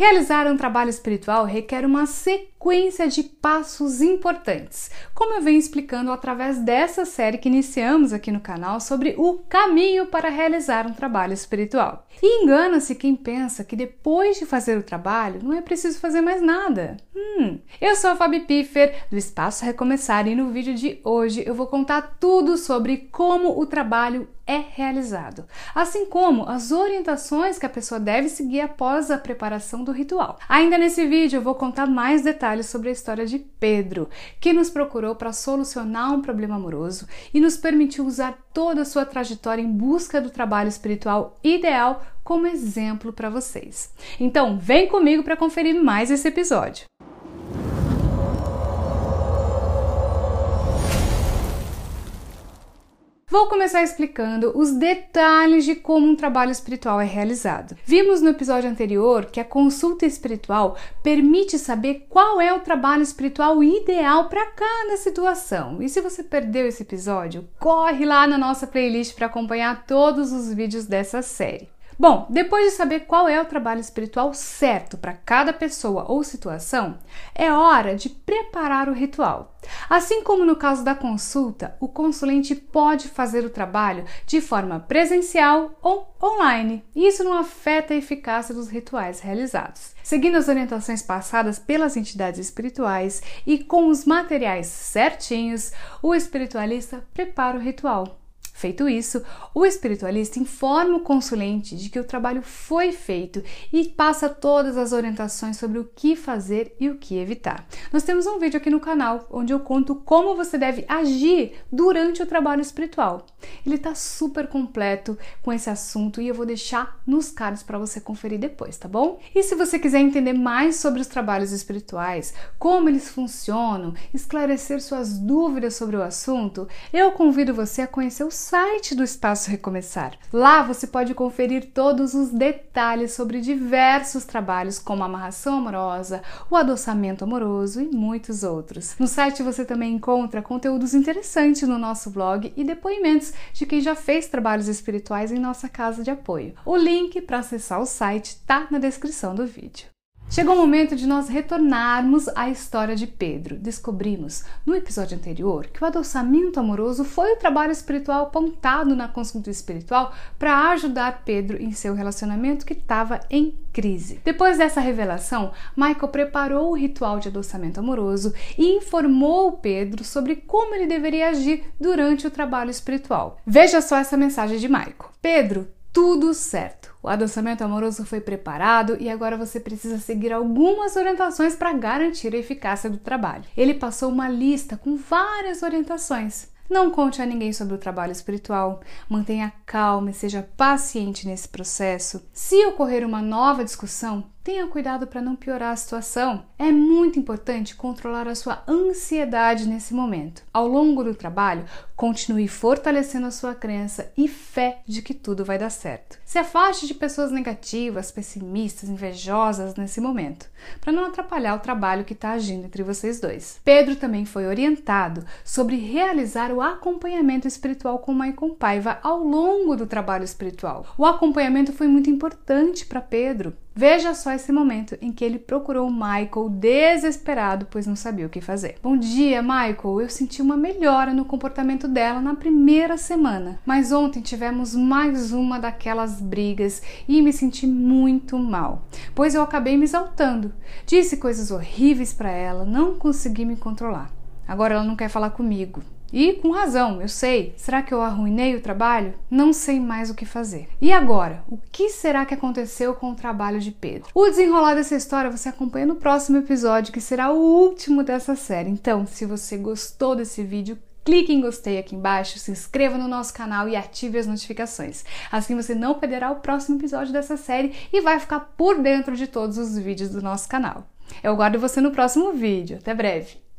Realizar um trabalho espiritual requer uma sequência de passos importantes, como eu venho explicando através dessa série que iniciamos aqui no canal sobre o caminho para realizar um trabalho espiritual. E engana-se quem pensa que depois de fazer o trabalho não é preciso fazer mais nada. Hum. Eu sou a Fabi Piffer, do Espaço Recomeçar, e no vídeo de hoje eu vou contar tudo sobre como o trabalho é realizado, assim como as orientações que a pessoa deve seguir após a preparação do ritual. Ainda nesse vídeo eu vou contar mais detalhes sobre a história de Pedro, que nos procurou para solucionar um problema amoroso e nos permitiu usar toda a sua trajetória em busca do trabalho espiritual ideal como exemplo para vocês. Então, vem comigo para conferir mais esse episódio. Vou começar explicando os detalhes de como um trabalho espiritual é realizado. Vimos no episódio anterior que a consulta espiritual permite saber qual é o trabalho espiritual ideal para cada situação. E se você perdeu esse episódio, corre lá na nossa playlist para acompanhar todos os vídeos dessa série. Bom, depois de saber qual é o trabalho espiritual certo para cada pessoa ou situação, é hora de preparar o ritual. Assim como no caso da consulta, o consulente pode fazer o trabalho de forma presencial ou online. Isso não afeta a eficácia dos rituais realizados. Seguindo as orientações passadas pelas entidades espirituais e com os materiais certinhos, o espiritualista prepara o ritual. Feito isso, o espiritualista informa o consulente de que o trabalho foi feito e passa todas as orientações sobre o que fazer e o que evitar. Nós temos um vídeo aqui no canal onde eu conto como você deve agir durante o trabalho espiritual. Ele está super completo com esse assunto e eu vou deixar nos cards para você conferir depois, tá bom? E se você quiser entender mais sobre os trabalhos espirituais, como eles funcionam, esclarecer suas dúvidas sobre o assunto, eu convido você a conhecer o site do Espaço Recomeçar. Lá você pode conferir todos os detalhes sobre diversos trabalhos, como a amarração amorosa, o adoçamento amoroso e muitos outros. No site você também encontra conteúdos interessantes no nosso blog e depoimentos de quem já fez trabalhos espirituais em nossa casa de apoio. O link para acessar o site está na descrição do vídeo. Chegou o momento de nós retornarmos à história de Pedro. Descobrimos no episódio anterior que o adoçamento amoroso foi o trabalho espiritual apontado na consulta espiritual para ajudar Pedro em seu relacionamento que estava em crise. Depois dessa revelação, Michael preparou o ritual de adoçamento amoroso e informou Pedro sobre como ele deveria agir durante o trabalho espiritual. Veja só essa mensagem de Michael. Pedro, tudo certo. O adoçamento amoroso foi preparado e agora você precisa seguir algumas orientações para garantir a eficácia do trabalho. Ele passou uma lista com várias orientações. Não conte a ninguém sobre o trabalho espiritual. Mantenha calma e seja paciente nesse processo. Se ocorrer uma nova discussão, Tenha cuidado para não piorar a situação. É muito importante controlar a sua ansiedade nesse momento. Ao longo do trabalho, continue fortalecendo a sua crença e fé de que tudo vai dar certo. Se afaste de pessoas negativas, pessimistas, invejosas nesse momento, para não atrapalhar o trabalho que está agindo entre vocês dois. Pedro também foi orientado sobre realizar o acompanhamento espiritual com Maicon Paiva ao longo do trabalho espiritual. O acompanhamento foi muito importante para Pedro Veja só esse momento em que ele procurou Michael desesperado, pois não sabia o que fazer. Bom dia, Michael. Eu senti uma melhora no comportamento dela na primeira semana, mas ontem tivemos mais uma daquelas brigas e me senti muito mal, pois eu acabei me exaltando. Disse coisas horríveis para ela, não consegui me controlar. Agora ela não quer falar comigo. E com razão, eu sei. Será que eu arruinei o trabalho? Não sei mais o que fazer. E agora? O que será que aconteceu com o trabalho de Pedro? O desenrolar dessa história você acompanha no próximo episódio, que será o último dessa série. Então, se você gostou desse vídeo, clique em gostei aqui embaixo, se inscreva no nosso canal e ative as notificações. Assim você não perderá o próximo episódio dessa série e vai ficar por dentro de todos os vídeos do nosso canal. Eu aguardo você no próximo vídeo. Até breve!